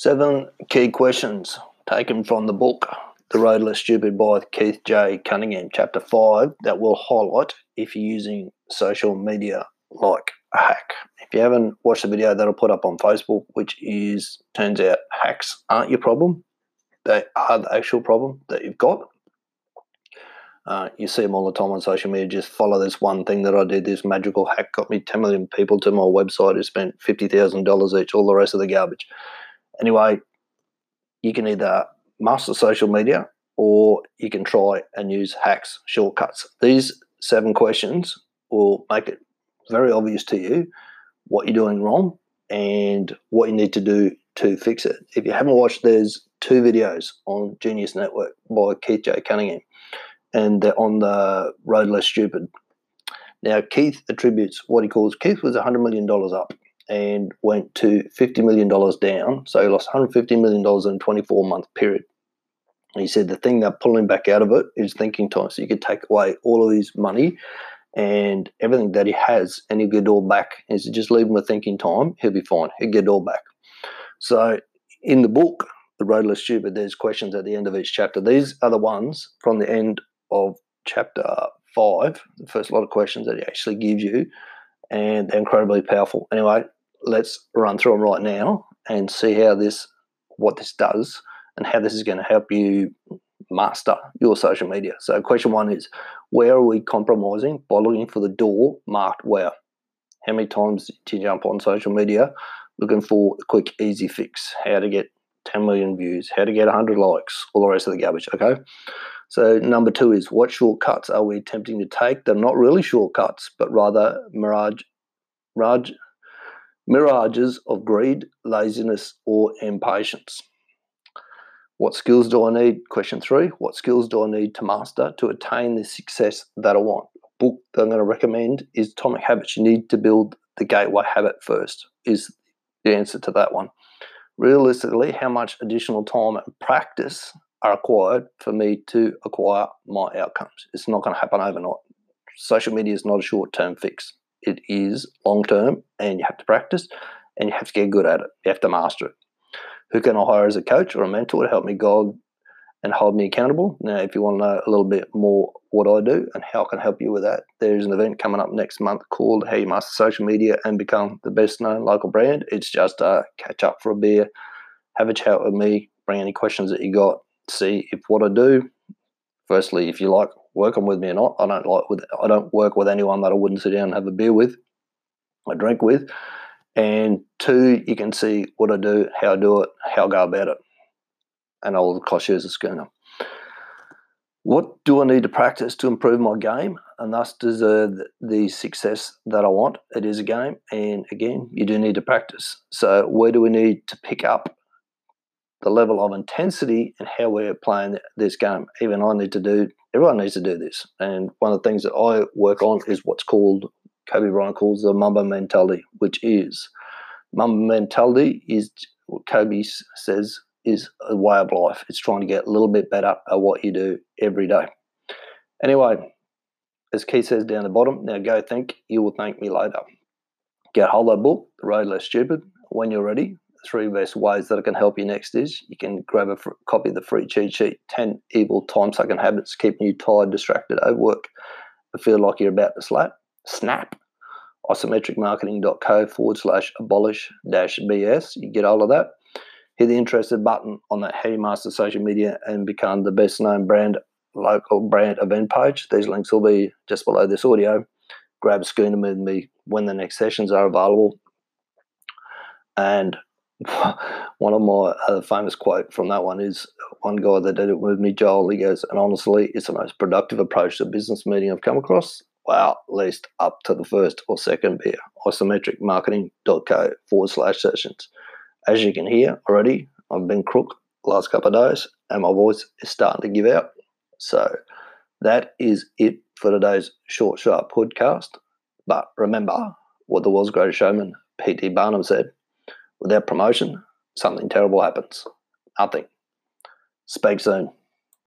Seven key questions taken from the book The Road Less Stupid by Keith J. Cunningham, chapter 5, that will highlight if you're using social media like a hack. If you haven't watched the video that I'll put up on Facebook, which is turns out hacks aren't your problem, they are the actual problem that you've got. Uh, you see them all the time on social media. Just follow this one thing that I did. This magical hack got me 10 million people to my website who spent $50,000 each, all the rest of the garbage. Anyway, you can either master social media or you can try and use hacks, shortcuts. These seven questions will make it very obvious to you what you're doing wrong and what you need to do to fix it. If you haven't watched, there's two videos on Genius Network by Keith J. Cunningham, and they're on the Road Less Stupid. Now, Keith attributes what he calls Keith was $100 million up and went to $50 million down. So he lost $150 million in a 24 month period. He said the thing that pulling back out of it is thinking time. So you could take away all of his money and everything that he has and he'll get it all back. And so just leave him with thinking time, he'll be fine. He'll get it all back. So in the book, The Road Less Stupid, there's questions at the end of each chapter. These are the ones from the end of chapter five, the first lot of questions that he actually gives you, and they're incredibly powerful. Anyway, let's run through them right now and see how this, what this does, and how this is going to help you master your social media. So, question one is where are we compromising by looking for the door marked where? How many times do you jump on social media looking for a quick, easy fix? How to get 10 million views, how to get 100 likes, all the rest of the garbage, okay? So, number two is what shortcuts are we attempting to take? They're not really shortcuts, but rather mirage, mirage, mirages of greed, laziness, or impatience. What skills do I need? Question three What skills do I need to master to attain the success that I want? Book that I'm going to recommend is Atomic Habits. You need to build the gateway habit first, is the answer to that one. Realistically, how much additional time and practice are required for me to acquire my outcomes? It's not going to happen overnight. Social media is not a short term fix, it is long term, and you have to practice and you have to get good at it. You have to master it who can I hire as a coach or a mentor to help me guide and hold me accountable. Now, if you want to know a little bit more what I do and how I can help you with that, there's an event coming up next month called How You Master Social Media and Become the Best Known Local Brand. It's just a catch up for a beer, have a chat with me, bring any questions that you got, see if what I do. Firstly, if you like working with me or not, I don't like with I don't work with anyone that I wouldn't sit down and have a beer with, I drink with. And two, you can see what I do, how I do it, how I go about it, and all the cost shares a schooner. What do I need to practice to improve my game and thus deserve the success that I want? It is a game, and again, you do need to practice. So, where do we need to pick up the level of intensity and how we're playing this game? Even I need to do, everyone needs to do this. And one of the things that I work on is what's called Kobe Bryant calls the Mamba mentality, which is Mamba mentality is what Kobe says is a way of life. It's trying to get a little bit better at what you do every day. Anyway, as Keith says down the bottom, now go think, you will thank me later. Get hold of that book, The Road Less Stupid. When you're ready, three best ways that I can help you next is you can grab a fr- copy of the free cheat sheet 10 evil time sucking habits keeping you tired, distracted, overwork, and feel like you're about to slap snap, isometricmarketing.co forward slash abolish dash BS. You get all of that. Hit the interested button on that You Master Social Media and become the best known brand local brand event page. These links will be just below this audio. Grab a schooner with me when the next sessions are available. And one of my other famous quote from that one is one guy that did it with me, Joel. He goes, and honestly, it's the most productive approach to business meeting I've come across well, at least up to the first or second beer. Isometricmarketing.co forward slash sessions. As you can hear already, I've been crook last couple of days and my voice is starting to give out. So that is it for today's short, sharp podcast. But remember what the world's greatest showman, P.T. Barnum, said without promotion, something terrible happens. Nothing. Speak soon.